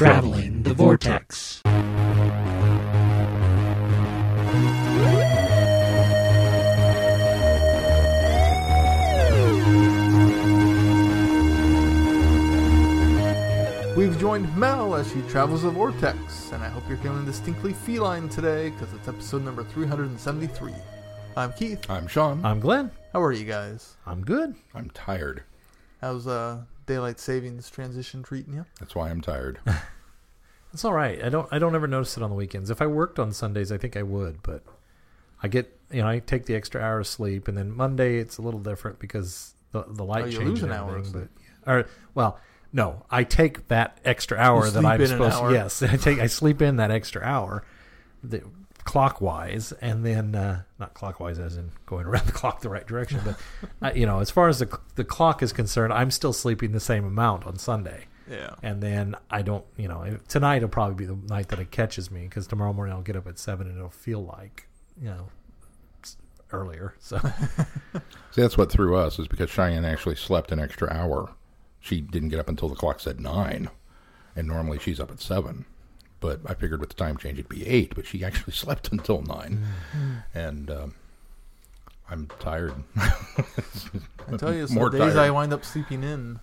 Traveling the Vortex. We've joined Mel as she travels the vortex, and I hope you're feeling distinctly feline today because it's episode number 373. I'm Keith. I'm Sean. I'm Glenn. How are you guys? I'm good. I'm tired. How's uh, daylight savings transition treating you? That's why I'm tired. It's all right. I don't. I don't ever notice it on the weekends. If I worked on Sundays, I think I would. But I get, you know, I take the extra hour of sleep, and then Monday it's a little different because the the light Oh, you change lose and an hour. But or well, no, I take that extra hour You that I'm supposed. to Yes, I take. I sleep in that extra hour, the, clockwise, and then uh, not clockwise as in going around the clock the right direction, but uh, you know, as far as the the clock is concerned, I'm still sleeping the same amount on Sunday. Yeah. and then I don't, you know, tonight will probably be the night that it catches me because tomorrow morning I'll get up at seven and it'll feel like, you know, earlier. So See, that's what threw us is because Cheyenne actually slept an extra hour. She didn't get up until the clock said nine, and normally she's up at seven. But I figured with the time change it'd be eight, but she actually slept until 9 and um, I'm tired. I tell you, some More days tired. I wind up sleeping in,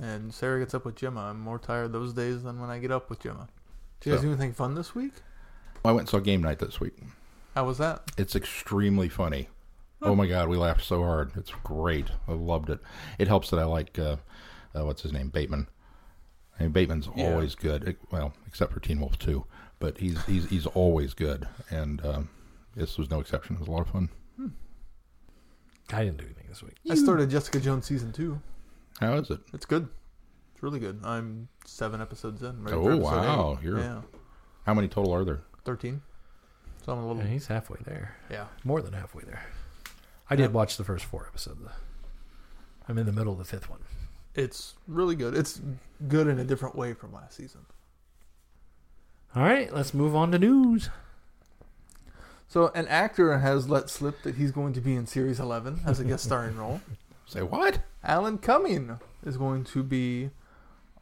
and Sarah gets up with Gemma. I'm more tired those days than when I get up with Gemma. Did you guys So- do anything fun this week? I went and saw game night this week. How was that? It's extremely funny. Oh my god, we laughed so hard. It's great. I loved it. It helps that I like uh, uh, what's his name, Bateman. I mean, Bateman's Yeah. always good. It- well, except for Teen Wolf too, but he's he's he's always good. And um, this was no exception. It was a lot of fun. I didn't do anything this week. I started Jessica Jones season two. How is it? It's good. It's really good. I'm seven episodes in. ready Oh, for episode wow. eight. You're- yeah, How many total are there? thirteen. So I'm a little Yeah, he's halfway there, yeah. more than halfway there. I did watch the first four episodes. I'm in the middle of the fifth one. It's really good. It's good in a different way from last season. All right, let's move on to news. So an actor has let slip that he's going to be in series eleven as a guest starring role. Say what? Alan Cumming is going to be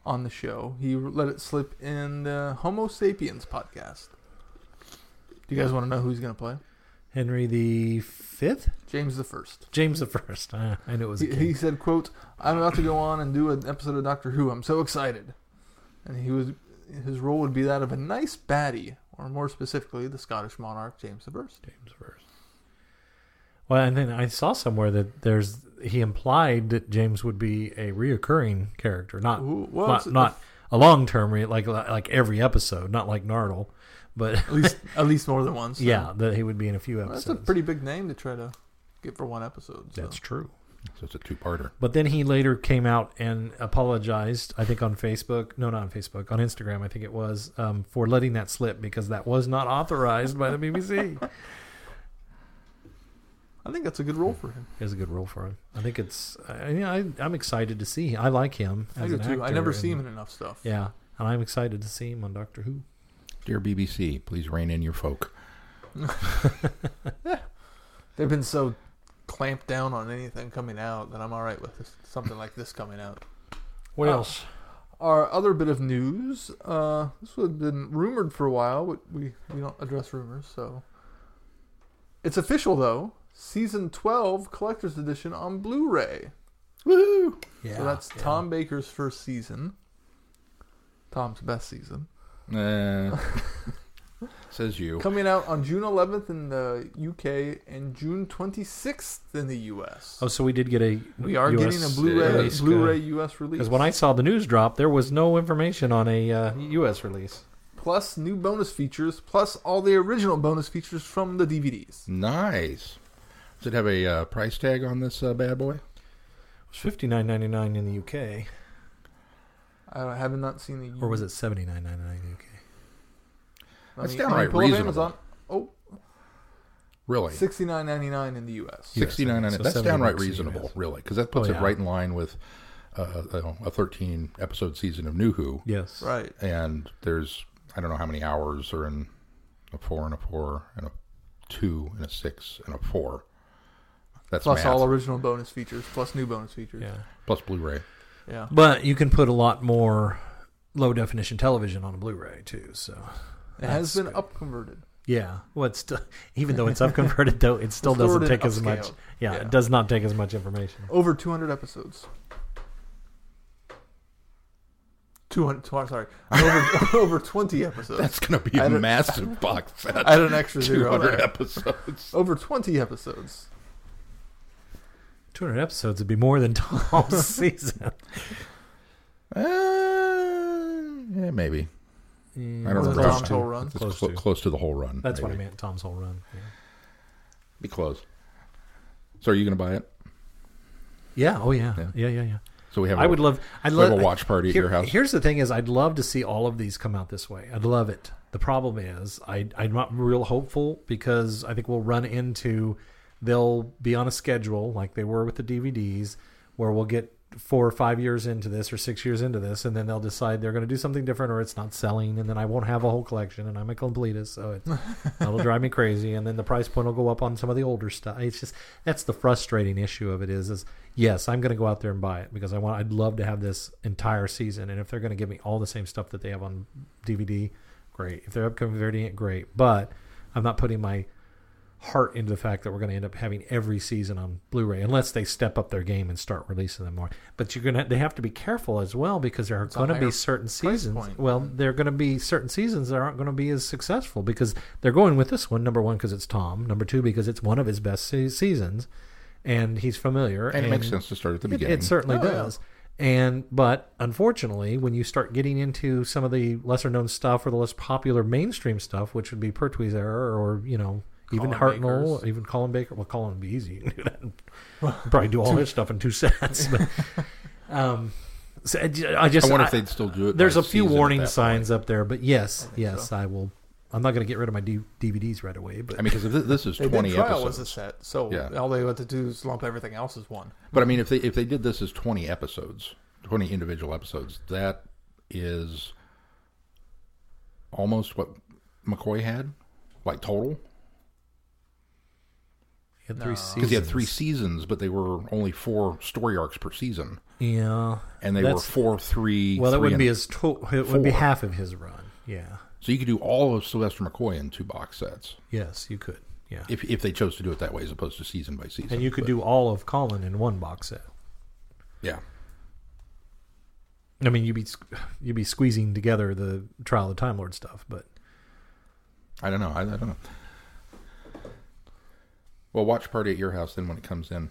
on the show. He let it slip in the Homo Sapiens podcast. Do you guys want to know who he's going to play? Henry the Fifth, James the First. James the First. Uh, I knew it was. A He, king. he said, "quote I'm about to go on and do an episode of Doctor Who. I'm so excited." And he was his role would be that of a nice baddie, or more specifically, the Scottish monarch James the First. James First. Well, and then I saw somewhere that there's he implied that James would be a reoccurring character, not Ooh, well, not, it's- not a long term, re- like like every episode, not like Nardole, but At least at least more than once. so- yeah, that he would be in a few Well, episodes. that's a pretty big name to try to get for one episode. So. That's true. So it's a two-parter. But then he later came out and apologized. I think on Facebook, no, not on Facebook, on Instagram, I think it was, um, for letting that slip because that was not authorized by the BBC. I think that's a good role for him. It's a good role for him. I think it's. I, you know, I, I'm excited to see. Him. I like him. I do an too. I actor, never see him in enough stuff. Yeah, and I'm excited to see him on Doctor Who. Dear BBC, please rein in your folk. They've been so clamped down on anything coming out that I'm all right with this, something like this coming out. What Oh. else? Our other bit of news, uh, this would have been rumored for a while, but we, we don't address rumors, so. It's official, though. Season 12 Collector's Edition on Blu ray. Woo! Yeah, so that's yeah. Tom Baker's first season. Tom's best season. Uh, says you. Coming out on June 11th in the UK and June 26th in the US. Oh, so we did get a. we are getting a Blu-ray release, Blu-ray US release. Because when I saw the news drop, there was no information on a uh, U.S. release. plus new bonus features, plus all the original bonus features from the DVDs. Nice. Does it have a uh, price tag on this uh, bad boy? It was fifty nine ninety nine in the UK, I haven't not seen the. or was it seventy nine ninety nine in the UK? Let That's me- let me downright pull up reasonable. Amazon. Oh, Really? sixty nine ninety nine in the US. Sixty nine. so that's 70 downright bucks a reasonable, US. really, because that puts Oh, it yeah. right in line with uh, you a thirteen episode season of New Who, Yes. Right. and there's I don't know how many hours are in a four and a four and a two and a six and a four. That's Plus math. all original bonus features, plus new bonus features. Yeah. plus Blu-ray. Yeah. But you can put a lot more low definition television on a Blu-ray too. So It has been good. up converted. yeah, well, it's still, even though it's up converted, though it still Restored doesn't take as much. Yeah, Yeah. it does not take as much information. Over 200 episodes. 200, tw- sorry, over, over 20 episodes. That's going to be I a don't- massive box set. I had an extra zero 200 there. episodes. Over 20 episodes. 200 episodes would be more than Tom's season. Uh, yeah, maybe. I don't remember. Tom's Close whole to- run? Close clo- to. close to the whole run. That's what I meant. Tom's whole run. Yeah. Be close. So are you going to buy it? Yeah. Oh yeah. Yeah. Yeah. Yeah. Yeah. So we have. I a- would love. I'd love a watch party at Here- your house. Here's the thing: is I'd love to see all of these come out this way. I'd love it. The problem is I I'm not real hopeful because I think we'll run into they'll be on a schedule like they were with the DVDs, where we'll get four or five years into this or six years into this, and then they'll decide they're going to do something different or it's not selling, and then I won't have a whole collection, and I'm a completist, so it, that'll drive me crazy. And then the price point will go up on some of the older stuff. It's just that's the frustrating issue of it is is yes, I'm going to go out there and buy it because I want. I'd love to have this entire season, and if they're going to give me all the same stuff that they have on DVD, great. If they're up converting it, great. But I'm not putting my heart into the fact that we're going to end up having every season on Blu-ray unless they step up their game and start releasing them more. But you're going to they have to be careful as well because there are a going to be certain seasons. point. Well, there are going to be certain seasons that aren't going to be as successful because they're going with this one number 1 because it's Tom, number 2 because it's one of his best se- seasons and he's familiar and it makes sense to start at the beginning. it certainly Oh, yeah. does. And but unfortunately, when you start getting into some of the lesser known stuff or the less popular mainstream stuff, which would be Pertwee's era or you know even Colin Hartnell, Baker's. even Colin Baker. Well, Colin would be easy. You can do that. Probably do all his stuff in two sets. But, um, so I ju- I just I wonder I- if they'd still do it. there's a few warning signs point. up there, but yes, think yes, so. I will. I'm not going to get rid of my D- DVDs right away, but I mean, because this is 20 did trial episodes. as a set, so Yeah. all they had to do is lump everything else as one. But I mean, if they if they did this as 20 episodes, 20 individual episodes, that is almost what McCoy had, like total. He had three No. seasons. Because he had three seasons, but they were only four story arcs per season, Yeah, and they were That's- four, three. Well, that three, would be his. To- it would be four. half of his run. Yeah. So you could do all of Sylvester McCoy in two box sets Yes, you could. Yeah. if if they chose to do it that way, as opposed to season by season. and you could But, do all of Colin in one box set. yeah. I mean, you'd be you'd be squeezing together the Trial of the Time Lord stuff, but I don't know. I, I don't know. Well, watch party at your house then when it comes in.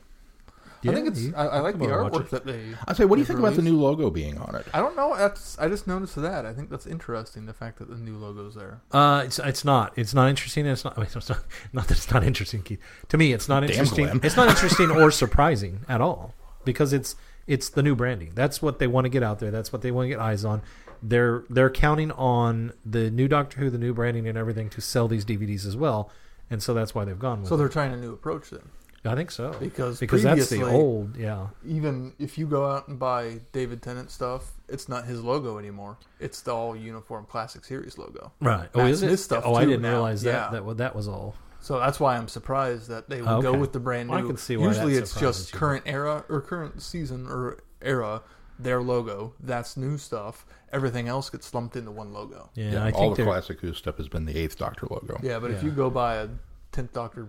I think it's. I, I like the come over and watch artwork that they. I say, what do you think about the new logo being on it? I don't know. That's. I just noticed that. I think that's interesting. The fact that the new logo's there. Uh, it's it's not it's not interesting. It's not I mean, it's not not that it's not interesting. Keith. To me, it's not Damn, interesting. Glenn. It's not interesting or surprising at all because it's it's the new branding. That's what they want to get out there. That's what they want to get eyes on. They're they're counting on the new Doctor Who, the new branding, and everything to sell these DVDs as well. And so that's why they've gone with. So they're trying a new approach then, I think so because because that's the previously, old yeah. Even if you go out and buy David Tennant stuff, it's not his logo anymore. It's the all uniform classic series logo. Right. Oh, That's is it? his stuff, oh, I too, didn't now. realize that. Yeah. That wa- that was all. So that's why I'm surprised that they would go with the brand new. Well, I can see why Usually that it's surprises just you. current era or current season or era, their logo. That's new stuff. Everything else gets lumped into one logo. Yeah, Yeah, I all think the they're. classic Who stuff has been the Eighth Doctor logo. Yeah, but if you go buy a tenth Doctor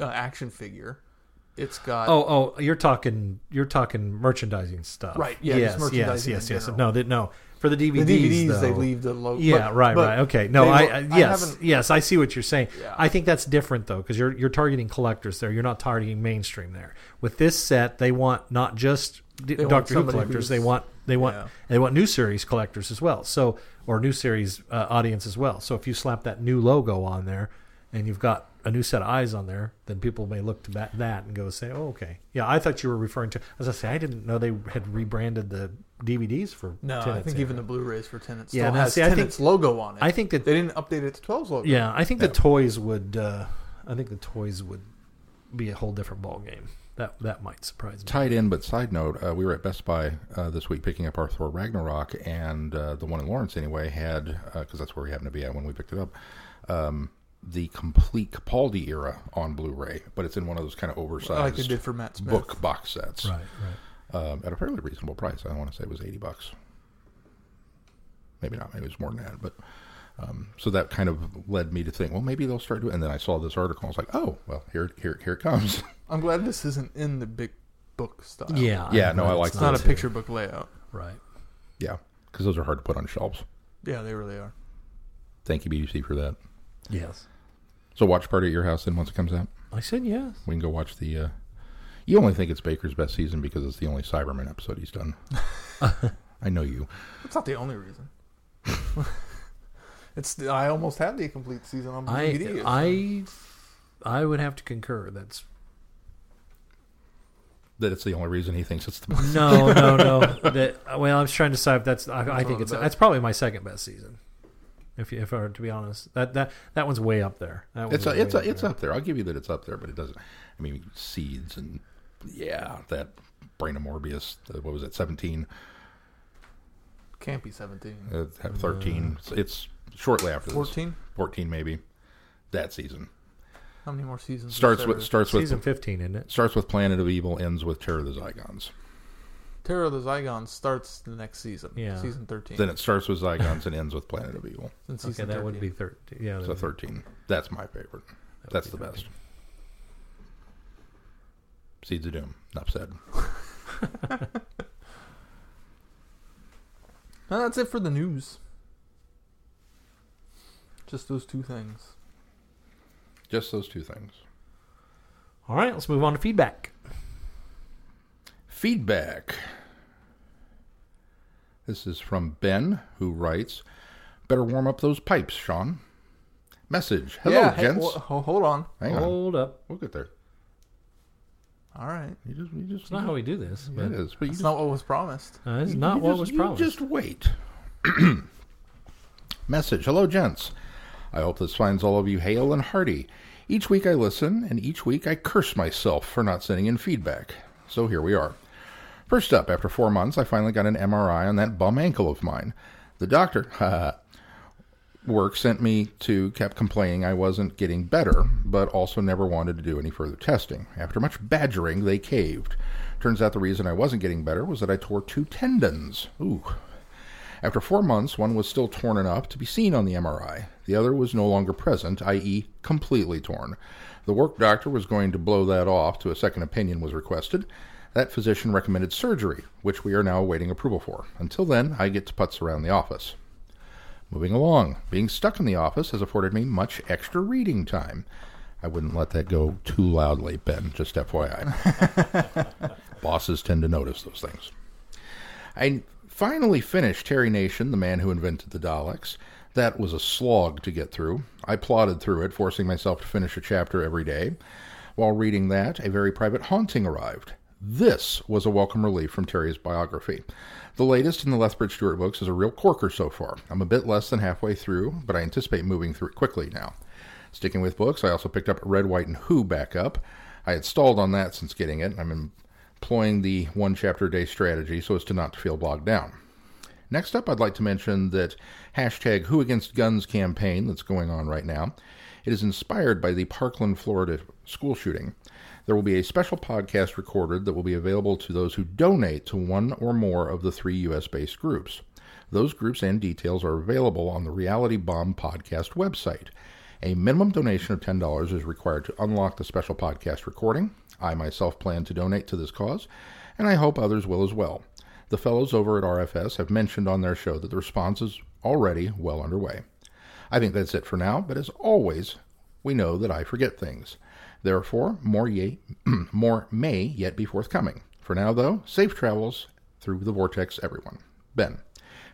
uh, action figure, it's got Oh, oh, you're talking, you're talking merchandising stuff, Right, yeah, Yes, just merchandising yes, yes, yes. No, they, no. For the the DVDs, DVDs. They leave the logo. Yeah, but- right, but right. Okay, no, they I, I I yes, haven't- yes, I see what you're saying. Yeah. I think that's different though, because you're you're targeting collectors there. You're not targeting mainstream there. With this set, they want not just D- They Doctor Who collectors. They want they want Yeah. they want new series collectors as well. So or new series uh, audience as well. So if you slap that new logo on there, and you've got a new set of eyes on there, then people may look to that, that and go say, "Oh, okay, yeah." I thought you were referring to. As I say, I didn't know they had rebranded the DVDs for. No, I think era. even the Blu-rays for Tennant's. Yeah, still now, has see, I think- Tennant's logo on it. I think that they didn't update it to 12's logo. Yeah, I think Yeah. the toys would. Uh, I think the toys would be a whole different ball game. That that might surprise me. Tied in, but side note, uh, we were at Best Buy uh, this week picking up our Thor Ragnarok, and uh, the one in Lawrence anyway had because that's where we happened to be at when we picked it up. Um, the complete Capaldi era on Blu-ray, but it's in one of those kind of oversized like they did for Matt Smith. book box sets Right, right. um, at a fairly reasonable price. I want to say it was eighty bucks. maybe not. Maybe it was more than that. But um, so that kind of led me to think, well, maybe they'll start doing. And then I saw this article. I was like, oh, well, here, here, here it comes. I'm glad this isn't in the big book style. Yeah. Yeah, I'm no, I like It's it's not a too. picture book layout. Right. yeah, because those are hard to put on shelves. Yeah, they really are. Thank you, BBC, for that. Yes. So watch party at your house then once it comes out. I said yes. We can go watch the. Uh, you only think it's Baker's best season because it's the only Cyberman episode he's done. I know you. That's not the only reason. it's I almost had the complete season on I DVD. I I would have to concur. That's That it's the only reason he thinks it's the best. no, no, no. That well, I was trying to decide if that's. I, I think it's that's probably my second best season. If you, if I were to be honest, that that that one's way up there. That It's a, it's way a, it's there. up there. I'll give you that it's up there, but it doesn't. I mean, seeds and yeah, that brain of Morbius. uh, What was it? Seventeen, Can't be 17. uh, thirteen. It's, it's shortly after this. 14? Fourteen, maybe. That season How many more seasons? starts with starts with season fifteen, isn't it? starts with Planet of Evil, ends with Terror of the Zygons. Terror of the Zygons starts the next season. Yeah. Season 13. Then it starts with Zygons and ends with Planet of Evil. Then Okay, season that would be thirteen. Yeah, So thirteen. That's my favorite. that That's be the best. Seeds of Doom. Enough said. And that's it for the news. Just those two things. Just those two things. All right, let's move on to feedback. Feedback. This is from Ben, who writes, "Better warm up those pipes, Sean." Message. Hello, yeah, hey, gents. wh- hold on. Hang on. Hold up. We'll get there. All right. You just, you just. It's not how we do this. Yeah, But it is. But you That's just, not what was promised. uh, it's not you what just- was you promised. Just wait. Message. Hello, gents. I hope this finds all of you hale and hearty. Each week I listen, and each week I curse myself for not sending in feedback. So here we are. First up, after four months, I finally got an MRI on that bum ankle of mine. The doctor, work sent me to kept complaining I wasn't getting better, but also never wanted to do any further testing. After much badgering, they caved. Turns out the reason I wasn't getting better was that I tore two tendons. Ooh. After four months, one was still torn enough to be seen on the MRI. The other was no longer present, i.e., completely torn. The work doctor was going to blow that off to a second opinion was requested. That physician recommended surgery, which we are now awaiting approval for. Until then, I get to putz around the office. Moving along, being stuck in the office has afforded me much extra reading time. I wouldn't let that go too loudly, Ben, just FYI. Bosses tend to notice those things. I finally finished Terry Nation, the man who invented the Daleks. That was a slog to get through. I plodded through it, forcing myself to finish a chapter every day. While reading that, a very private haunting arrived. This was a welcome relief from Terry's biography. The latest in the Lethbridge Stewart books is a real corker so far. I'm a bit less than halfway through, but I anticipate moving through it quickly now. Sticking with books, I also picked up Red, White, and Who back up. I had stalled on that since getting it. I'm employing the one chapter a day strategy so as to not feel bogged down. Next up, I'd like to mention that hashtag Who Against Guns campaign that's going on right now. It is inspired by the Parkland, Florida school shooting. There will be a special podcast recorded that will be available to those who donate to one or more of the three U.S. based groups. Those groups and details are available on the Reality Bomb podcast website. A minimum donation of $10 is required to unlock the special podcast recording. I myself plan to donate to this cause, and I hope others will as well. The fellows over at RFS have mentioned on their show that the response is already well underway. I think that's it for now, but as always, we know that I forget things. Therefore, more, ye- more may yet be forthcoming. For now, though, safe travels through the vortex, everyone. Ben.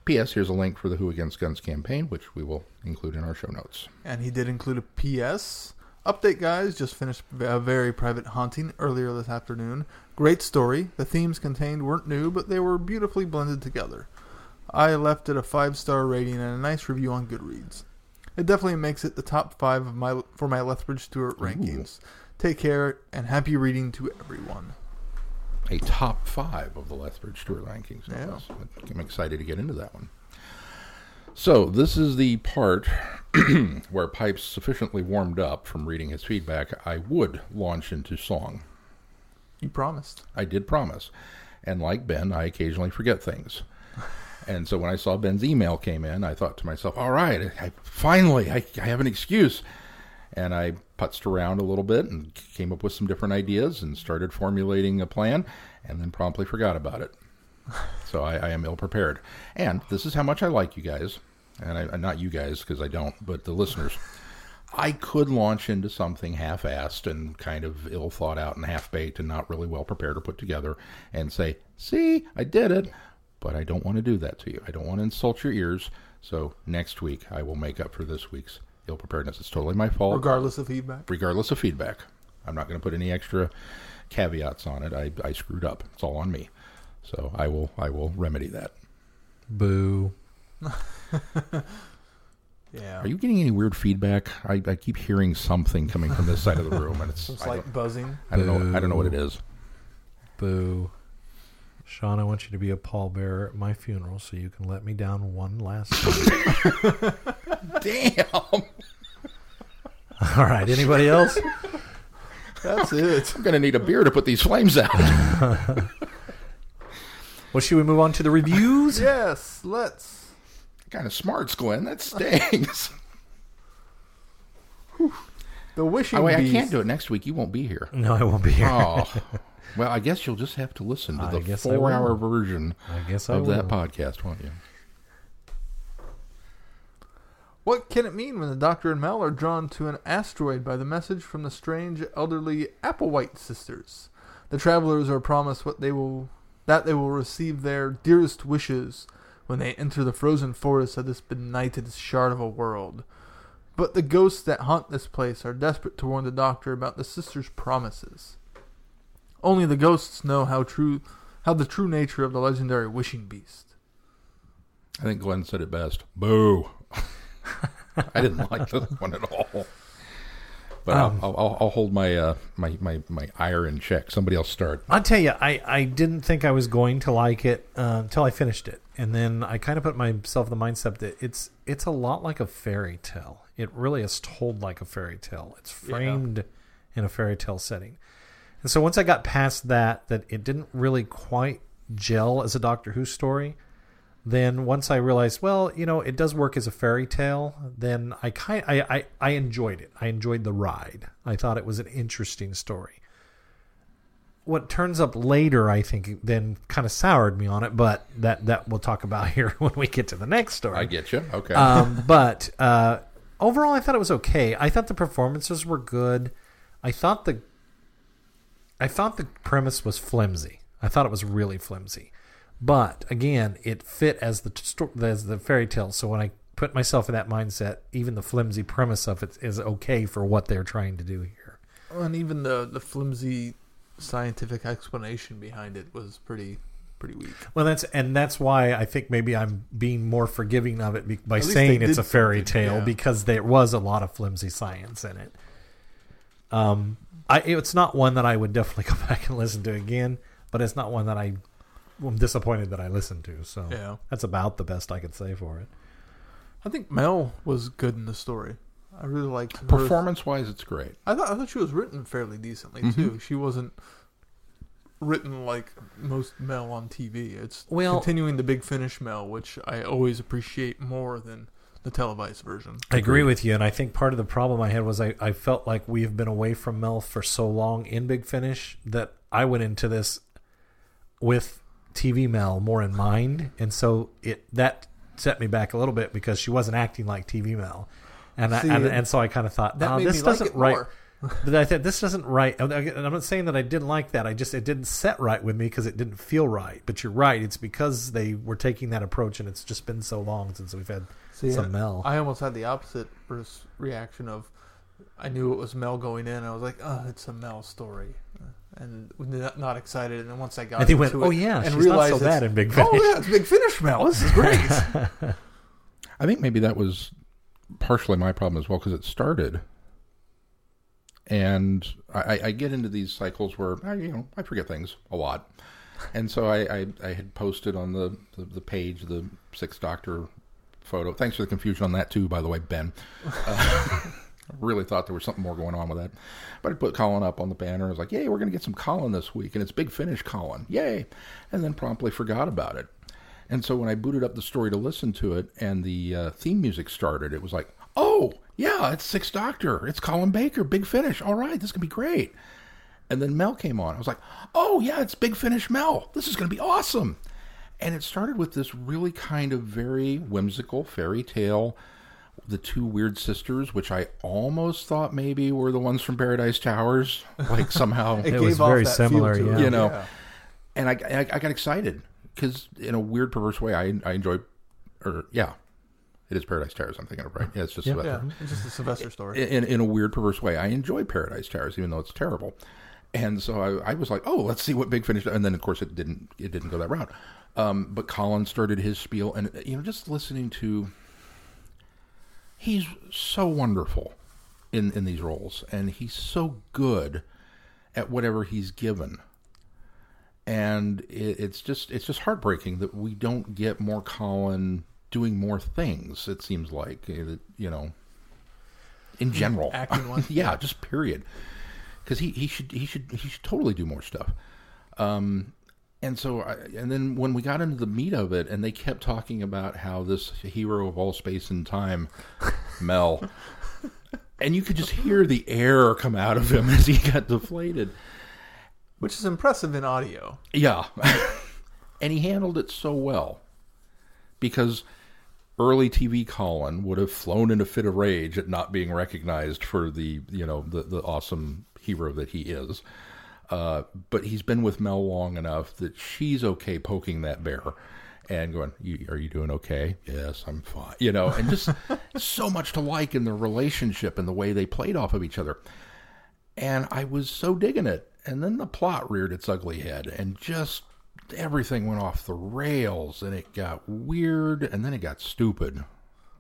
P.S. Here's a link for the Who Against Guns campaign, which we will include in our show notes. And he did include a PS. Update, guys. Just finished a very private haunting earlier this afternoon. Great story. The themes contained weren't new, but they were beautifully blended together. I left it a five star rating and a nice review on Goodreads. It definitely makes it the top five of my for my Lethbridge Stewart rankings. Take care and happy reading to everyone. A top five of the Lethbridge Stewart rankings. Yeah. I'm excited to get into that one. So, this is the part where Pipes sufficiently warmed up from reading his feedback. I would launch into song. You promised. I did promise. And like Ben, I occasionally forget things. And so when I saw Ben's email came in, I thought to myself, all right, I, finally, I, I have an excuse. And I putzed around a little bit and came up with some different ideas and started formulating a plan and then promptly forgot about it. So I, I am ill prepared. And this is how much I like you guys. And I, uh, not you guys, because I don't, but the listeners. I could launch into something half assed and kind of ill thought out and half baked and not really well prepared or put together and say, see, I did it. But I don't want to do that to you. I don't want to insult your ears. So next week, I will make up for this week's ill preparedness. It's totally my fault, regardless of feedback. regardless of feedback. I'm not going to put any extra caveats on it. I, I screwed up. It's all on me. So I will I will remedy that. Boo. Yeah. Are you getting any weird feedback? I, I keep hearing something coming from this side of the room, and it's Some I buzzing. I don't know I don't know what it is. Boo. Sean, I want you to be a pallbearer at my funeral so you can let me down one last time. Damn. All right. Anybody else? That's it. I'm gonna need a beer to put these flames out. Well, should we move on to the reviews? yes, let's. kind of smarts, Glenn. That stings. The wishing oh wait, I can't do it next week. You won't be here. No, I won't be here. Oh. Well, I guess you'll just have to listen to I the guess I will. four-hour version I guess I of that podcast, won't you? What can it mean when the Doctor and Mel are drawn to an asteroid by the message from the strange elderly Applewhite sisters? The travelers are promised what they will that they will receive their dearest wishes when they enter the frozen forest of this benighted shard of a world. But the ghosts that haunt this place are desperate to warn the Doctor about the sisters' promises. Only the ghosts know how true how the true nature of the legendary wishing beast. I think Glenn said it best. Boo. I didn't like that one at all. But Um, I'll, I'll, I'll hold my, uh, my my my ire in check. Somebody else start. I'll tell you, I, I didn't think I was going to like it uh, until I finished it, and then I kind of put myself in the mindset that it's it's a lot like a fairy tale. It really is told like a fairy tale. It's Yeah. framed in a fairy tale setting, and so once I got past that, that it didn't really quite gel as a Doctor Who story. Then once I realized, well, you know, it does work as a fairy tale. Then I kind, I, I, I enjoyed it. I enjoyed the ride. I thought it was an interesting story what turns up later, I think, then kind of soured me on it. But that that we'll talk about here when we get to the next story. I get you. Okay. Um, but uh, overall, I thought it was okay. I thought the performances were good. I thought the I thought the premise was flimsy. I thought it was really flimsy. But again, it fit as the as the fairy tale. So when I put myself in that mindset, even the flimsy premise of it is okay for what they're trying to do here. And even the the flimsy scientific explanation behind it was pretty pretty weak. Well, that's and that's why I think maybe I'm being more forgiving of it by At saying it's a fairy tale yeah. because there was a lot of flimsy science in it. Um, I it's not one that I would definitely go back and listen to again, but it's not one that I I'm disappointed that I listened to. So Yeah. that's about the best I could say for it. I think Mel was good in the story. I really liked her. Performance wise, it's great. I thought I thought she was written fairly decently Mhm. too. She wasn't written like most Mel on TV. It's Well- continuing the big finish Mel, which I always appreciate more than the televised version. I agree with you, and I think part of the problem I had was I, I felt like we have been away from Mel for so long in Big Finish that I went into this with TV Mel more in mind, and so it that set me back a little bit because she wasn't acting like TV Mel, and See, I, and, and so I kind of thought, That oh, this doesn't it right. But I thought this doesn't right. and I'm not saying that I didn't like that. I just it didn't set right with me because it didn't feel right. But you're right. It's because they were taking that approach, and it's just been so long since we've had See, some Mel. I almost had the opposite reaction of I knew it was Mel going in. I was like, oh, it's a Mel story. And not, not excited. And then once I got And he went, it "Oh, yeah, and she's not realized so bad in Big Finish." Oh yeah, it's Big Finish Mel. This is great. I think maybe that was partially my problem as well because it started, and I, I get into these cycles where I, you know I forget things a lot, and so I, I, I had posted on the, the the page the Sixth Doctor photo. Thanks for the confusion on that too, by the way, Ben. Uh, I really thought there was something more going on with that, but I put Colin up on the banner. I was like, "Yay, we're going to get some Colin this week, and it's Big Finish Colin, yay!" And then promptly forgot about it. And so when I booted up the story to listen to it and the uh, theme music started, it was like, oh, yeah, it's Sixth Doctor. It's Colin Baker, Big Finish. All right, this to be great. And then Mel came on. I was like, oh, yeah, it's Big Finish Mel. This is going to be awesome. And it started with this really kind of very whimsical fairy tale. The two weird sisters, which I almost thought maybe were the ones from Paradise Towers, like somehow, It, It was very similar, yeah. you know. And I, I, I got excited because in a weird, perverse way, I, I enjoy, or yeah, it is Paradise Towers. I'm thinking of right. Yeah, it's just Yeah. Sylvester Yeah, it's just a Sylvester story. in in a weird perverse way. I enjoy Paradise Towers, even though it's terrible. And so I, I was like, oh, let's see what Big Finish. And then of course it didn't it didn't go that route. Um, but Colin started his spiel, and you know, just listening to, he's so wonderful in in these roles, and he's so good at whatever he's given. And it, it's just it's just heartbreaking that we don't get more Colin doing more things. It seems like uh, you know in general Acting one. yeah just period because he, he should he should he should totally do more stuff um and so I, and then when we got into the meat of it and they kept talking about how this hero of all space and time mel and you could just hear the air come out of him as he got deflated Which is impressive in audio. yeah. and he handled it so well because early TV Colin would have flown in a fit of rage at not being recognized for the, you know, the, the awesome hero that he is. Uh, but he's been with Mel long enough that she's okay poking that bear and going, you, "Are you doing okay?" Yes, I'm fine. You know, and just so much to like in their relationship and the way they played off of each other and I was so digging it. And then the plot reared its ugly head, and just everything went off the rails, and it got weird, and then it got stupid.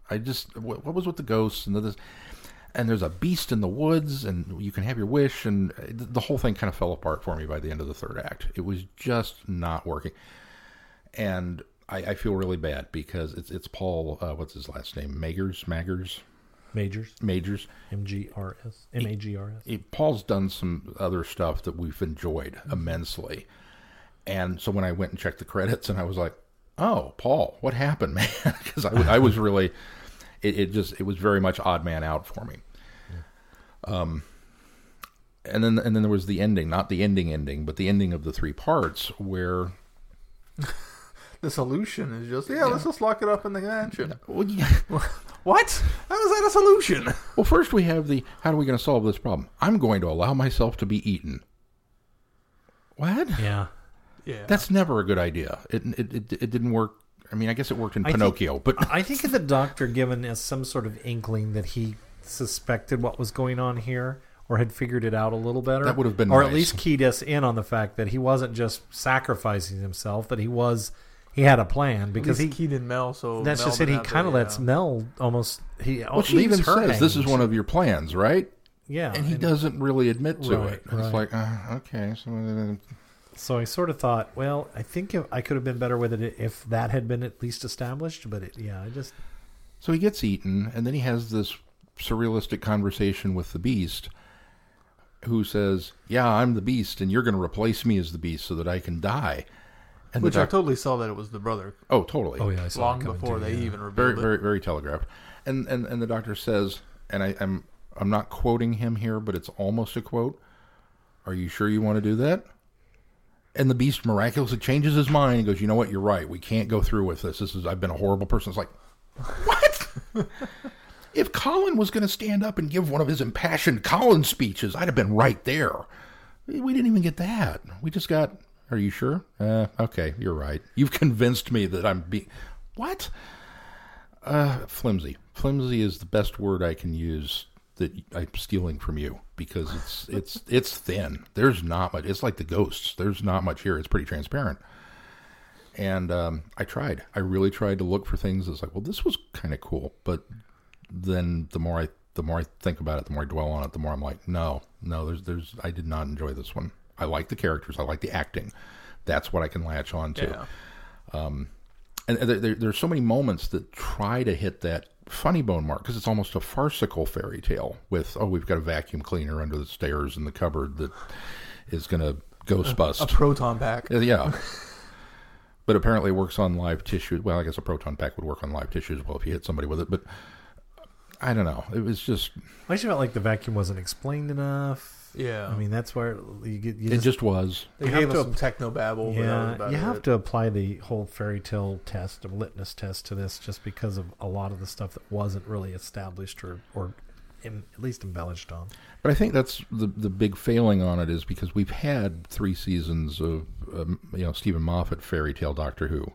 I just what, what was with the ghosts and this, and there's a beast in the woods, and you can have your wish, and the whole thing kind of fell apart for me by the end of the third act. It was just not working, and I, I feel really bad because it's it's Paul. Uh, what's his last name? Magers, magers Majors, Majors. M G R S, M A G R S. he- Paul's done some other stuff that we've enjoyed immensely. And so when I went and checked the credits, and I was like, "Oh, Paul, what happened, man?" Because I, was- I was really, it, it just it was very much odd man out for me. Um, and then and then there was the ending, not the ending ending, but the ending of the three parts where The solution is just yeah, let's just lock it up in the mansion. well, yeah, What? How is that a solution? well first we have the how are we going to solve this problem? I'm going to allow myself to be eaten. What? Yeah. Yeah, That's never a good idea. It it it, it didn't work. I mean, I guess it worked in I think- Pinocchio, but I think the doctor given us some sort of inkling that he suspected what was going on here or had figured it out a little better. That would have been or at least keyed us in on the fact that he wasn't just sacrificing himself, that he was he had a plan because because he he keyed in Mel, so that's Mel just it. He kind of lets yeah. Mel almost he well, she even her says this is one of your plans, right? yeah, And he and doesn't really admit to Right, it. It's right. like, uh, okay, so uh, So I sort of thought, well, I think if, I could have been better with it if that had been at least established. But it, yeah, I just so he gets eaten, and then he has this surrealistic conversation with the Beast, who says, "Yeah, I'm the Beast, and you're going to replace me as the Beast so that I can die." And the Which I totally saw that it was the brother oh, totally. oh yeah, I saw long it before too, they yeah. even revealed very it. very very telegraphed and and and the doctor says and I, i'm i'm not quoting him here but it's almost a quote are you sure you want to do that and the beast miraculously changes his mind and goes you know what you're right we can't go through with this this is i've been a horrible person it's like what if colin was going to stand up and give one of his impassioned colin speeches i'd have been right there we didn't even get that we just got are you sure uh, okay you're right you've convinced me that i'm being what uh, flimsy. Flimsy is the best word I can use that I'm stealing from you because it's it's it's thin. There's not much. It's like the ghosts. There's not much here. It's pretty transparent. And um, I tried. I really tried to look for things that's like, well, this was kind of cool. But then the more I the more I think about it, the more I dwell on it, the more I'm like, no, no. There's there's I did not enjoy this one. I like the characters. I like the acting. That's what I can latch on to Yeah. Um, and there, there, there's so many moments that try to hit that funny bone mark because it's almost a farcical fairy tale with oh we've got a vacuum cleaner under the stairs in the cupboard that is going to ghost bust A proton pack. Yeah but apparently it works on live tissue. Well, I guess a proton pack would work on live tissue as well if you hit somebody with it. But I don't know. It was just I just felt like the vacuum wasn't explained enough. Yeah. I mean that's where you get. You it just was. they you gave have us to- some techno babble. but that was yeah, about you have it. to apply the whole fairy tale test, or litmus test, to this, just because of a lot of the stuff that wasn't really established or or em, at least embellished on. But I think that's the the big failing on it is because we've had three seasons of um, you know Steven Moffat fairy tale Doctor Who,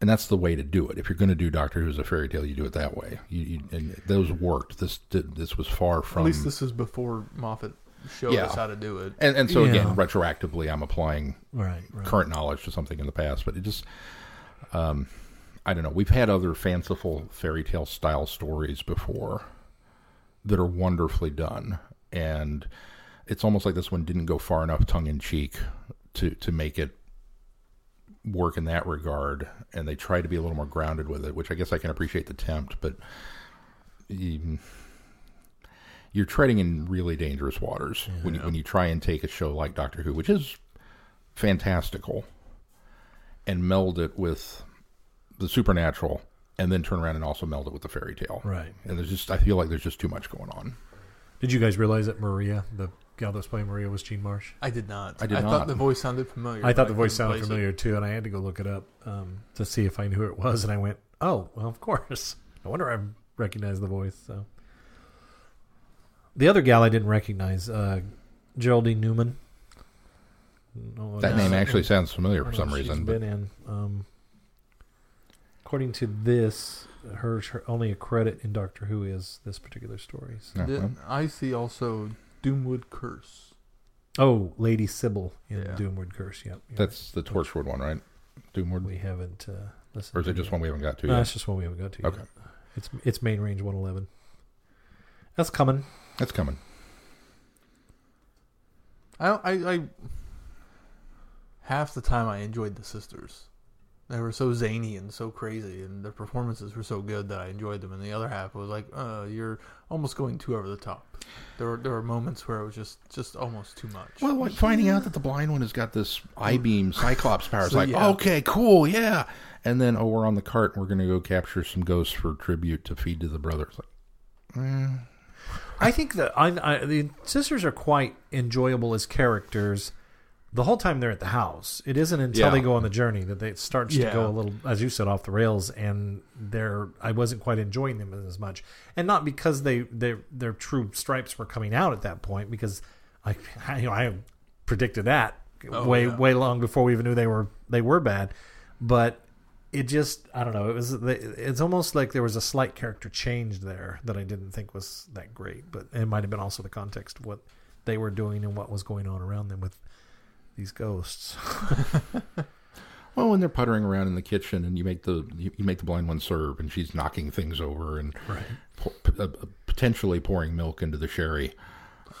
and that's the way to do it. If you're going to do Doctor Who as a fairy tale, you do it that way. You, you and those worked. This did, this was far from. At least this is before Moffat showed Yeah. us how to do it. and and so Yeah. again, retroactively, I'm applying Right. right. current knowledge to something in the past, but it just, um, I don't know. We've had other fanciful fairy tale style stories before that are wonderfully done, and it's almost like this one didn't go far enough tongue in cheek to to make it work in that regard, and they try to be a little more grounded with it, which I guess I can appreciate the attempt, but. You, you're treading in really dangerous waters when you, when you try and take a show like Doctor Who, which is fantastical and meld it with the supernatural and then turn around and also meld it with the fairy tale. Right. And there's just I feel like there's just too much going on. Did you guys realize that Maria, the gal that's playing Maria, was Jean Marsh? I did not. I did thought not. the voice sounded familiar. I thought the voice sounded place it. familiar too, and I had to go look it up um, to see if I knew who it was. And I went, "Oh, well, of course. No wonder I recognize the voice." So, the other gal I didn't recognize, uh, Geraldine Newman. No, That no, name actually sounds familiar for some know she's reason. But been in. Um, according to this, her, her only a credit in Doctor Who is this particular story. So- yeah, well, I see also Doomwood Curse. Oh, Lady Sybil in Yeah. Doomwood Curse. Yep. you're that's the Torchwood one, right? Doomwood. We haven't uh, listened. or is to it just yet. one we haven't got to No, yet? it's just one we haven't got to. Okay. Yet. It's it's main range 111. That's coming. That's coming. I, I, I half the time I enjoyed the sisters. They were so zany and so crazy, and their performances were so good that I enjoyed them. And the other half was like, uh, you're almost going too over the top. There were there were moments where it was just just almost too much. Well, like finding out that the blind one has got this I beam Cyclops power. It's So, like, yeah. okay, cool, yeah. And then, oh, we're on the cart and we're going to go capture some ghosts for tribute to feed to the brothers. Like, eh. I think that I, I, the sisters are quite enjoyable as characters. The whole time they're at the house, it isn't until Yeah. they go on the journey that they it starts to go a little, as you said, off the rails. And they're I wasn't quite enjoying them as much, and not because they their their true stripes were coming out at that point, because I I- you know I predicted that Oh, way yeah. way long before we even knew they were they were bad, but it just I don't know. It was it's almost like there was a slight character change there that I didn't think was that great, but it might have been also the context of what they were doing and what was going on around them with these ghosts. Well, when they're puttering around in the kitchen and you make the you, you make the blind one serve and she's knocking things over and Right. po- p- uh, potentially pouring milk into the sherry,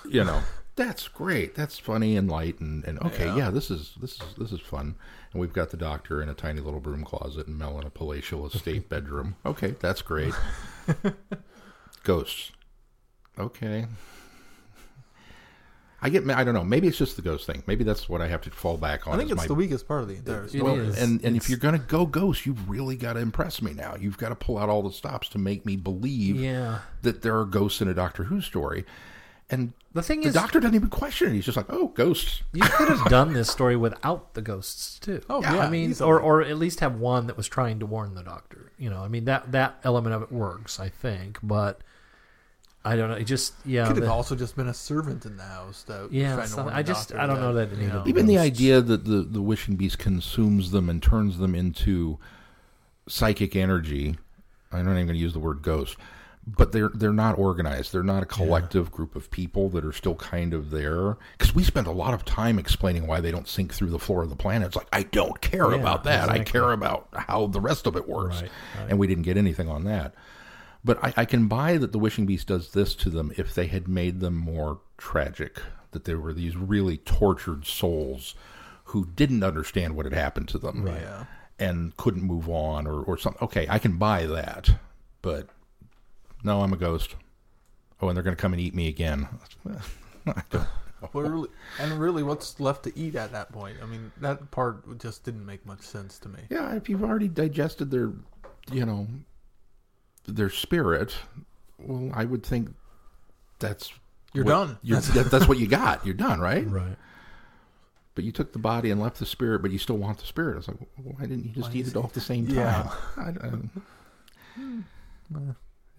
you know, that's great. That's funny and light and, and okay, Yeah. yeah. this is this is this is fun. And we've got the doctor in a tiny little broom closet and Mel in a palatial estate bedroom. Okay, that's great. Ghosts. Okay. I get. I don't know. Maybe it's just the ghost thing. Maybe that's what I have to fall back on. I think it's my the weakest part of the entire story. well, is. and and if you're gonna go ghost, you've really got to impress me now. You've got to pull out all the stops to make me believe Yeah. that there are ghosts in a Doctor Who story. And The thing the is, Doctor doesn't even question it. He's just like, "Oh, ghosts." you could have done this story without the ghosts too. Oh, Yeah, yeah, I mean, or or at least have one that was trying to warn the doctor. You know, I mean that that element of it works, I think, but I don't know. It just yeah, could have the- also just been a servant in the house that Yeah, some- I just- I don't know that it you know, Even the idea that the the wishing beast consumes them and turns them into psychic energy. I'm not even going to use the word ghost, but they're they're not organized. They're not a collective group of people that are still kind of there. Because we spend a lot of time explaining why they don't sink through the floor of the planet. It's like I don't care Yeah, about that. I care about how the rest of it works, Right, right. and we didn't get anything on that. But I, I can buy that the wishing beast does this to them if they had made them more tragic. That they were these really tortured souls who didn't understand what had happened to them Yeah. and couldn't move on or, or something. Okay, I can buy that. But no, I'm a ghost. Oh, and they're going to come and eat me again. I really, and really, what's left to eat at that point? I mean, that part just didn't make much sense to me. Yeah, if you've already digested their, you know, their spirit, well, I would think that's You're what- done. You're, That's- that, that's what you got. You're done, right? Right. But you took the body and left the spirit, but you still want the spirit. I was like, well, why didn't you just Why eat it all at the same time? Yeah. I, I, hmm.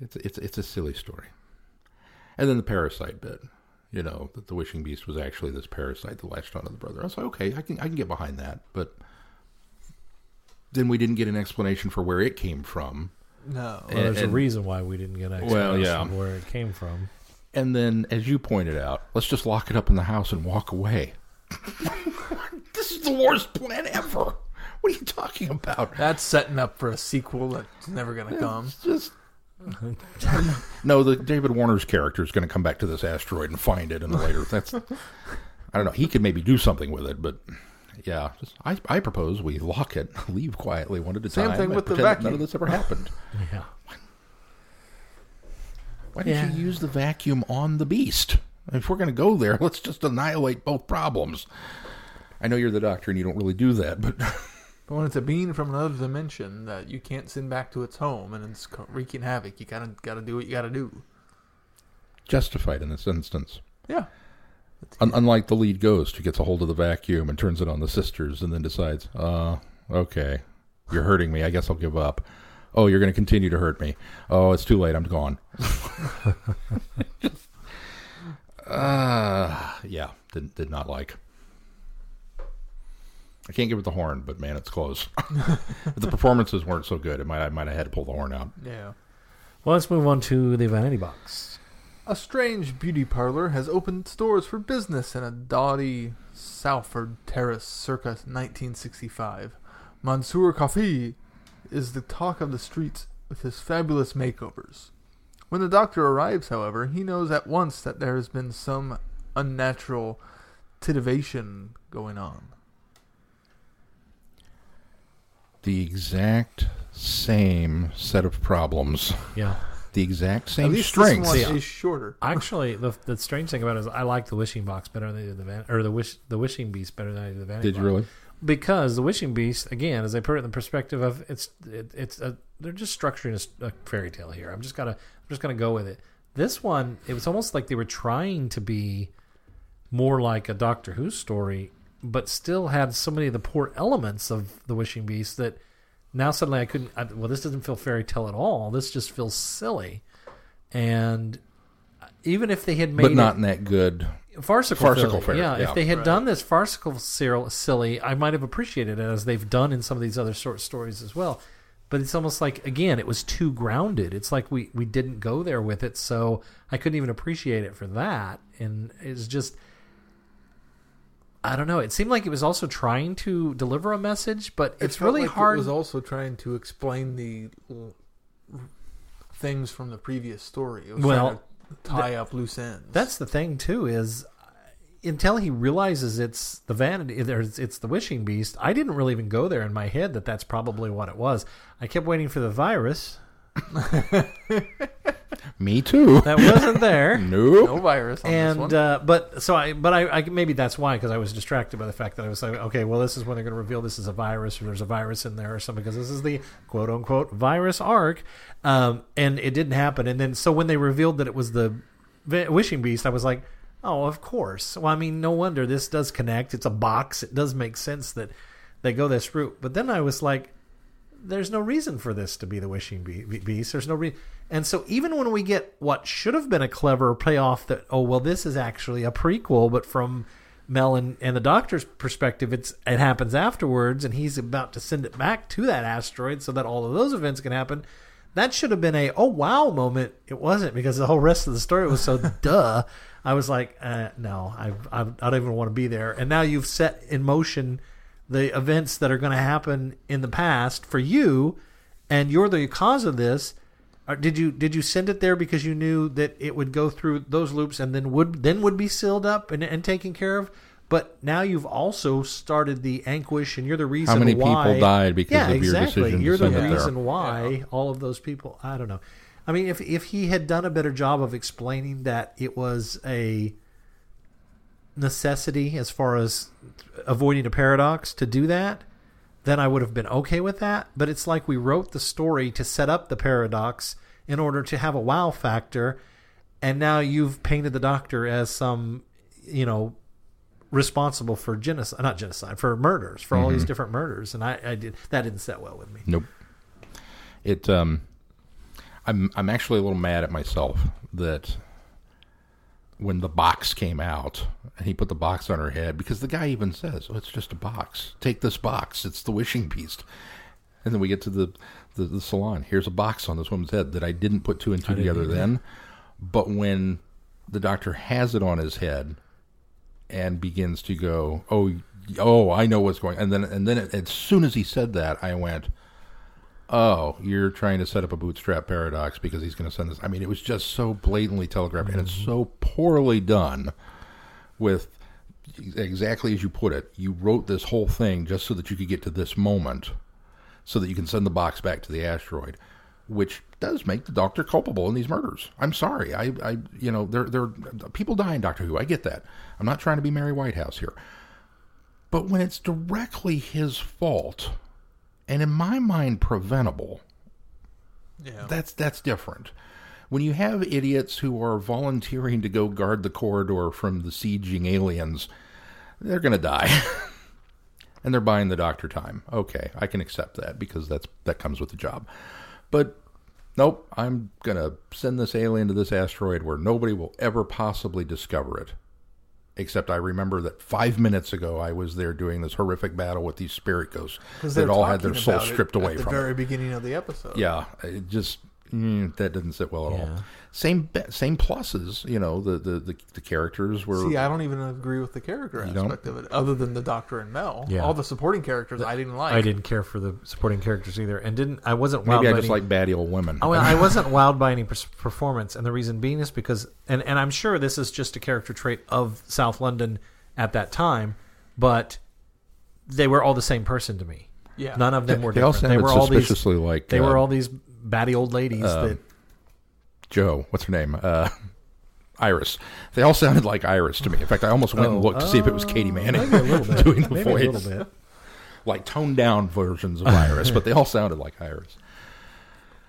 it's it's it's a silly story. And then the parasite bit, you know, that the wishing beast was actually this parasite that latched onto the brother. I was like, okay, I can I can get behind that, but then we didn't get an explanation for where it came from. No. Well, there's a reason why we didn't get an Well, explanation yeah. of where it came from. And then, as you pointed out, let's just lock it up in the house and walk away. this is the worst plan ever. What are you talking about? That's setting up for a sequel that's never going to come. Just no. The David Warner's character is going to come back to this asteroid and find it, and later that's I don't know. He could maybe do something with it, but yeah, just, I I propose we lock it, leave quietly one at a Same time. thing and with the pretend None of this ever happened. Yeah. Why didn't Yeah. you use the vacuum on the beast? If we're going to go there, let's just annihilate both problems. I know you're the doctor and you don't really do that, but But when it's a being from another dimension that you can't send back to its home and it's wreaking havoc, you gotta gotta do what you gotta do. justified in this instance. Yeah. Un- unlike the lead ghost who gets a hold of the vacuum and turns it on the sisters and then decides, uh, okay, you're hurting me. I guess I'll give up. Oh, you're going to continue to hurt me. Oh, it's too late. I'm gone. uh, yeah, did, did not like. I can't give it the horn, but man, it's close. the performances weren't so good, it might I might have had to pull the horn out. Yeah. Well, let's move on to the vanity box. A strange beauty parlor has opened its doors for business in a dotty Salford Terrace circa 1965. Mansour Kafi is the talk of the streets with his fabulous makeovers. When the doctor arrives, however, he knows at once that there has been some unnatural titivation going on. The exact same set of problems. Yeah. The exact At same least strengths. this one Yeah. is shorter. Actually, the the strange thing about it is I like the wishing box better than I did the van or the wish the wishing beast better than I did the vanity. Did you really? Because the wishing beast, again, as I put it in the perspective of it's it, it's a, they're just structuring a fairy tale here. I'm just gonna I'm just gonna go with it. This one, it was almost like they were trying to be more like a Doctor Who story, but still had so many of the poor elements of the wishing beast that now suddenly I couldn't. I, well, this doesn't feel fairy tale at all. This just feels silly, and even if they had made But it- not in that good. farcical, Farcical silly. fair, Yeah, yeah. if they had Right. done this farcical serial silly, I might have appreciated it as they've done in some of these other short stories as well. But it's almost like again, it was too grounded. It's like we we didn't go there with it, so I couldn't even appreciate it for that. And it's just, I don't know. It seemed like it was also trying to deliver a message, but It it's really like hard. It was also trying to explain the things from the previous story. It was Well, tie up loose ends. That's the thing too is until he realizes it's the vanity there's it's the wishing beast. I didn't really even go there in my head that that's probably what it was. I kept waiting for the virus. Me too. That wasn't there. Nope. no virus on this and one. uh, but so I but I, I maybe that's why because I was distracted by the fact that I was like okay well this is when they're going to reveal this is a virus or there's a virus in there or something because this is the quote unquote virus arc um, and it didn't happen and then so when they revealed that it was the wishing beast I was like oh of course well I mean no wonder this does connect it's a box it does make sense that they go this route but then I was like there's no reason for this to be the wishing be- be- beast. There's no reason. And so even when we get what should have been a clever payoff that oh well this is actually a prequel, but from Mel and, and the Doctor's perspective, it's it happens afterwards, and he's about to send it back to that asteroid so that all of those events can happen. That should have been a oh wow moment. It wasn't because the whole rest of the story was so duh. I was like, uh, no, I, I I don't even want to be there. And now you've set in motion the events that are going to happen in the past for you, and you're the cause of this. Uh, did you did you send it there because you knew that it would go through those loops and then would then would be sealed up and, and taken care of? But now you've also started the anguish, and you're the reason many why. people died because yeah, of your decision to You're the send it there? reason why all of those people. I don't know. I mean, if if he had done a better job of explaining that it was a necessity as far as avoiding a paradox to do that, then I would have been okay with that. But it's like we wrote the story to set up the paradox in order to have a wow factor, and now you've painted the doctor as some, you know, responsible for genocide, not genocide, for murders, for all these different murders, and I, I did that didn't set well with me. Nope. It um I'm I'm actually a little mad at myself that when the box came out and he put the box on her head because the guy even says, "Oh, it's just a box. Take this box. It's the wishing beast." And then we get to the the, the salon. Here's a box on this woman's head that I didn't put two and two together then. But when the doctor has it on his head and begins to go, "Oh, oh, I know what's going," and then and then as soon as he said that, I went, "Oh, you're trying to set up a bootstrap paradox because he's going to send this." I mean, it was just so blatantly telegraphed, and it's mm-hmm. so poorly done. With exactly as you put it, you wrote this whole thing just so that you could get to this moment, so that you can send the box back to the asteroid, which does make the Doctor culpable in these murders. I'm sorry, I, I, you know, there, there, people die in Doctor Who. I get that. I'm not trying to be Mary Whitehouse here, but when it's directly his fault, and in my mind preventable, Yeah. that's that's different. When you have idiots who are volunteering to go guard the corridor from the sieging aliens, they're going to die. and they're buying the doctor time. Okay, I can accept that because that's that comes with the job. But nope, I'm going to send this alien to this asteroid where nobody will ever possibly discover it. Except I remember that five minutes ago I was there doing this horrific battle with these spirit ghosts that all had their soul stripped away at the from very it. beginning of the episode. Yeah, it just mm, that didn't sit well at all. Same same pluses, you know. The the the, the characters were. See, I don't even agree with the character You don't? aspect of it, other than the Doctor and Mel. Yeah. All the supporting characters I didn't like. I didn't care for the supporting characters either, and didn't I wasn't wowed maybe I by just any- like batty old women. Oh, well, I wasn't wowed by any performance, and the reason being is because, and, and I'm sure this is just a character trait of South London at that time, but they were all the same person to me. Yeah. None of them were they all different. They sounded were all these. suspiciously like They uh, were all these batty old ladies uh, that. Joe. What's her name? Uh, Iris. They all sounded like Iris to me. In fact, I almost went and Oh, looked to see if it was Katy Manning Maybe a little bit. doing the Maybe voice. a little bit. like toned down versions of Iris, but they all sounded like Iris.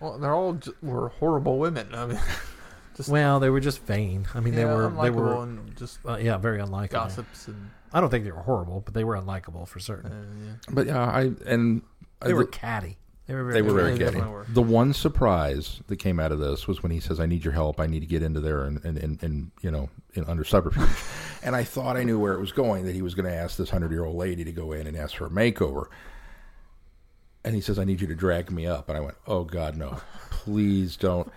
Well, they're all j- were horrible women. I mean, just Well, they were just vain. I mean, they were. They were. and just Uh, yeah, very unlikable. gossips and I don't think they were horrible, but they were unlikable for certain. uh, yeah. But yeah, I and they I- were catty. They were. Very, They were very they definitely were. The one surprise that came out of this was when he says, "I need your help. I need to get into there and and, and, and you know in, under subterfuge." and I thought I knew where it was going. That he was going to ask this hundred year old lady to go in and ask for a makeover. And he says, "I need you to drag me up." And I went, "Oh God, no! Please don't."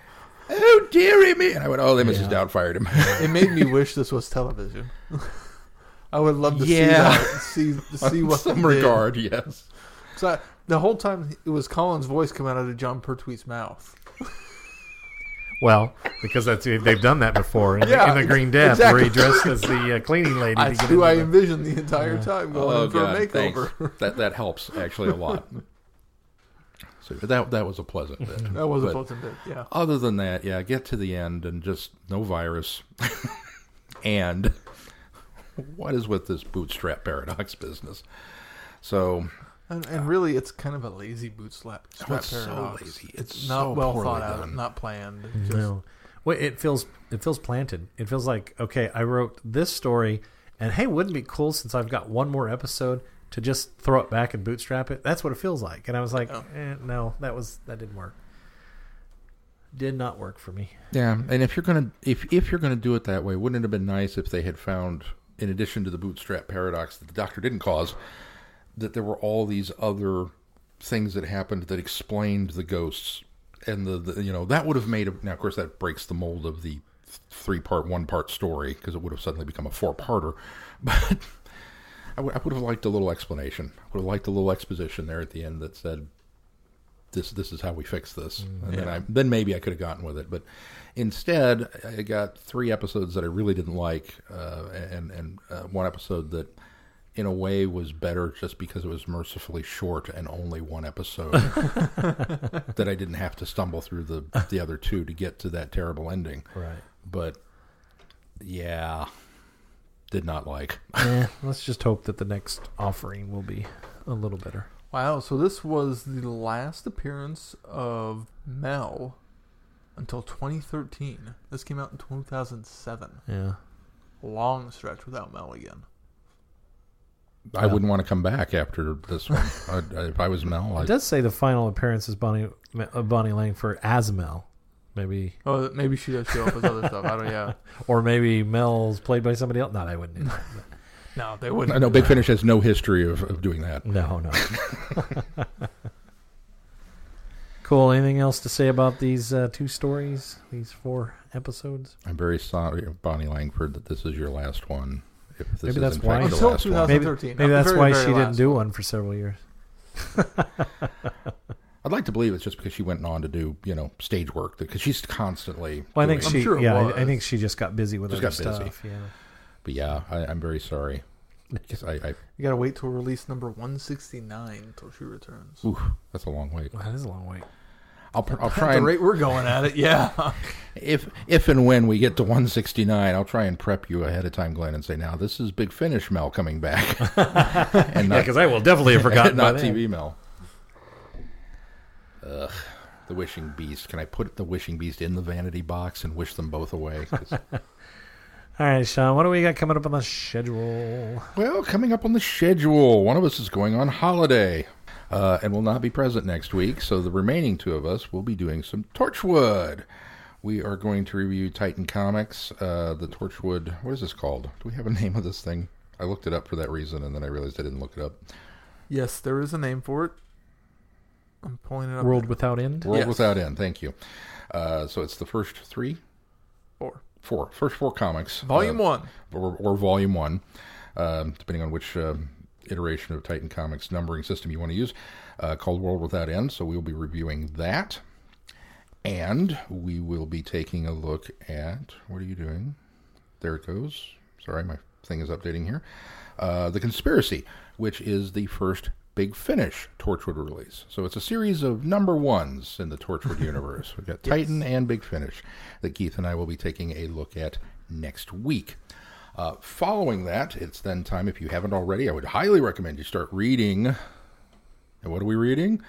Oh dearie me! And I went, "Oh, then Mrs. Yeah. Doubtfire him." It made me wish this was television. I would love to Yeah. see that, see see what some they did. regard, yes. So I- the whole time it was Colin's voice coming out of Jon Pertwee's mouth. Well, because that's they've done that before in, Yeah, the, in the Green Death, where he dressed as the uh, cleaning lady. to That's get who I into the- envisioned the entire time going Oh for God, a thanks. makeover. That that helps actually a lot. So that that was a pleasant bit. That was a pleasant bit. Yeah. Other than that, yeah, get to the end and just no virus. and what is with this bootstrap paradox business? So And, and really, it's kind of a lazy bootstrap Oh, strap it's so lazy. It's not so well poorly thought out, done. not planned. Just, No. Well, it feels it feels planted. It feels like okay, I wrote this story, and hey, wouldn't it be cool since I've got one more episode to just throw it back and bootstrap it? That's what it feels like. And I was like, Oh. eh, no, that was that didn't work. Did not work for me. yeah, and if you're gonna if if you're gonna do it that way, wouldn't it have been nice if they had found, in addition to the bootstrap paradox that the doctor didn't cause, that there were all these other things that happened that explained the ghosts. And the, the you know that would have made a, now of course that breaks the mold of the three part one part story because it would have suddenly become a four parter but I would, I would have liked a little explanation. I would have liked a little exposition there at the end that said this this is how we fix this. And then I then maybe I could have gotten with it. But instead I got three episodes that I really didn't like uh, and and uh, one episode that in a way was better just because it was mercifully short and only one episode that I didn't have to stumble through the the other two to get to that terrible ending Right. but yeah did not like. eh, let's just hope that the next offering will be a little better. Wow, so this was the last appearance of Mel until 2013. This came out in 2007. Yeah. Long stretch without Mel again. I wouldn't want to come back after this one. I, if I was Mel, It does say the final appearance is Bonnie uh, Bonnie Langford as Mel. Maybe, Oh, maybe she does show up as other stuff. I don't. Yeah. or maybe Mel's played by somebody else. No, I wouldn't do that. No, they wouldn't. I know Big Finish has no history of, of doing that. No, no. cool. Anything else to say about these uh, two stories? These four episodes? I'm very sorry, Bonnie Langford, that this is your last one. If Maybe that's why- Until last one. 2000 Maybe, maybe that's very, why very she didn't do one. one for several years. I'd like to believe it's just because she went on to do, you know, stage work because she's constantly. Well, I think doing- I'm she. sure yeah, I. I think she just got busy with Just other got busy. stuff. Yeah. But yeah, I, I'm very sorry. 'Cause I, I, You gotta wait till release number 169 until she returns. oof, that's a long wait. That is a long wait. I'll, I'll At try the and rate we're going at it, yeah. if if and when we get to 169, I'll try and prep you ahead of time, Glenn, and say, now this is Big Finish Mel coming back, and not, because I will definitely have forgotten. not. TV Mel. Ugh, the Wishing Beast. Can I put the Wishing Beast in the vanity box and wish them both away? All right, Sean. What do we got coming up on the schedule? Well, coming up on the schedule, one of us is going on holiday uh, and will not be present next week, so the remaining two of us will be doing some Torchwood. We are going to review Titan Comics, uh, the Torchwood. What is this called? Do we have a name of this thing? I looked it up for that reason, and then I realized I didn't look it up. yes, there is a name for it. I'm pulling it up. World Without End. World Yes. Without End. Thank you. Uh, so it's the first three, Four. four, first four comics, Volume uh, 1. or, or volume one, um, depending on which um, iteration of Titan Comics numbering system you want to use, uh, called World Without End. So we'll be reviewing that. And we will be taking a look at what are you doing? There it goes. Sorry, my thing is updating here. Uh, the Conspiracy, which is the first Big Finish Torchwood release. So it's a series of number ones in the Torchwood universe. We've got Titan and Big Finish that Keith and I will be taking a look at next week. Uh, following that, it's then time, if you haven't already, I would highly recommend you start reading. And what are we reading?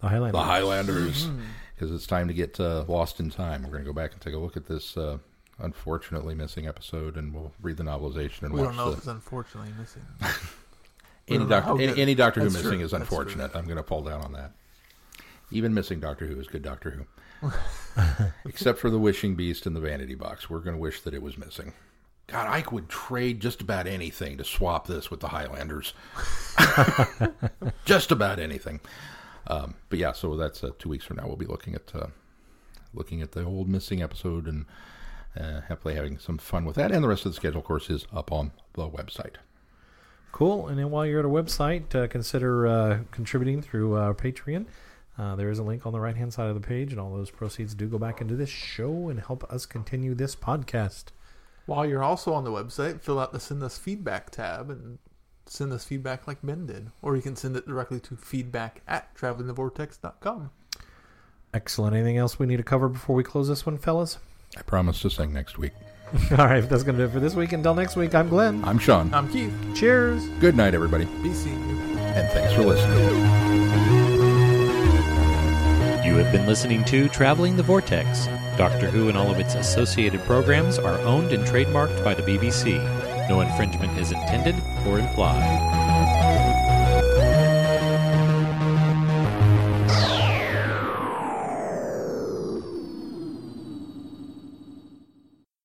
The Highlanders. The Highlanders. Because it's time to get uh, lost in time. We're going to go back and take a look at this uh, unfortunately missing episode, and we'll read the novelization and We watch don't know the. if it's unfortunately missing. any we don't know how doctor, any, any Doctor Who missing true. is unfortunate. I'm going to fall down on that. Even missing Doctor Who is good Doctor Who, except for the Wishing Beast and the Vanity Box. We're going to wish that it was missing. God, I would trade just about anything to swap this with the Highlanders. just about anything. Um, but yeah, so that's uh, two weeks from now. We'll be looking at uh, looking at the old missing episode and uh, hopefully having some fun with that. And the rest of the schedule, of course, is up on the website. Cool. And then while you're at our website, uh, consider uh, contributing through uh, Patreon. Uh, there is a link on the right hand side of the page, and all those proceeds do go back into this show and help us continue this podcast. While you're also on the website, fill out the send us feedback tab and send us feedback like Ben did. Or you can send it directly to feedback at travelingthevortex.com. Excellent. Anything else we need to cover before we close this one, fellas? I promise to sing next week. All right, that's going to do it for this week. Until next week, I'm Glenn. I'm Sean. I'm Keith. Cheers. Good night, everybody, Be seeing you. and thanks for listening. You have been listening to Traveling the Vortex. Doctor Who and all of its associated programs are owned and trademarked by the BBC. No infringement is intended or implied.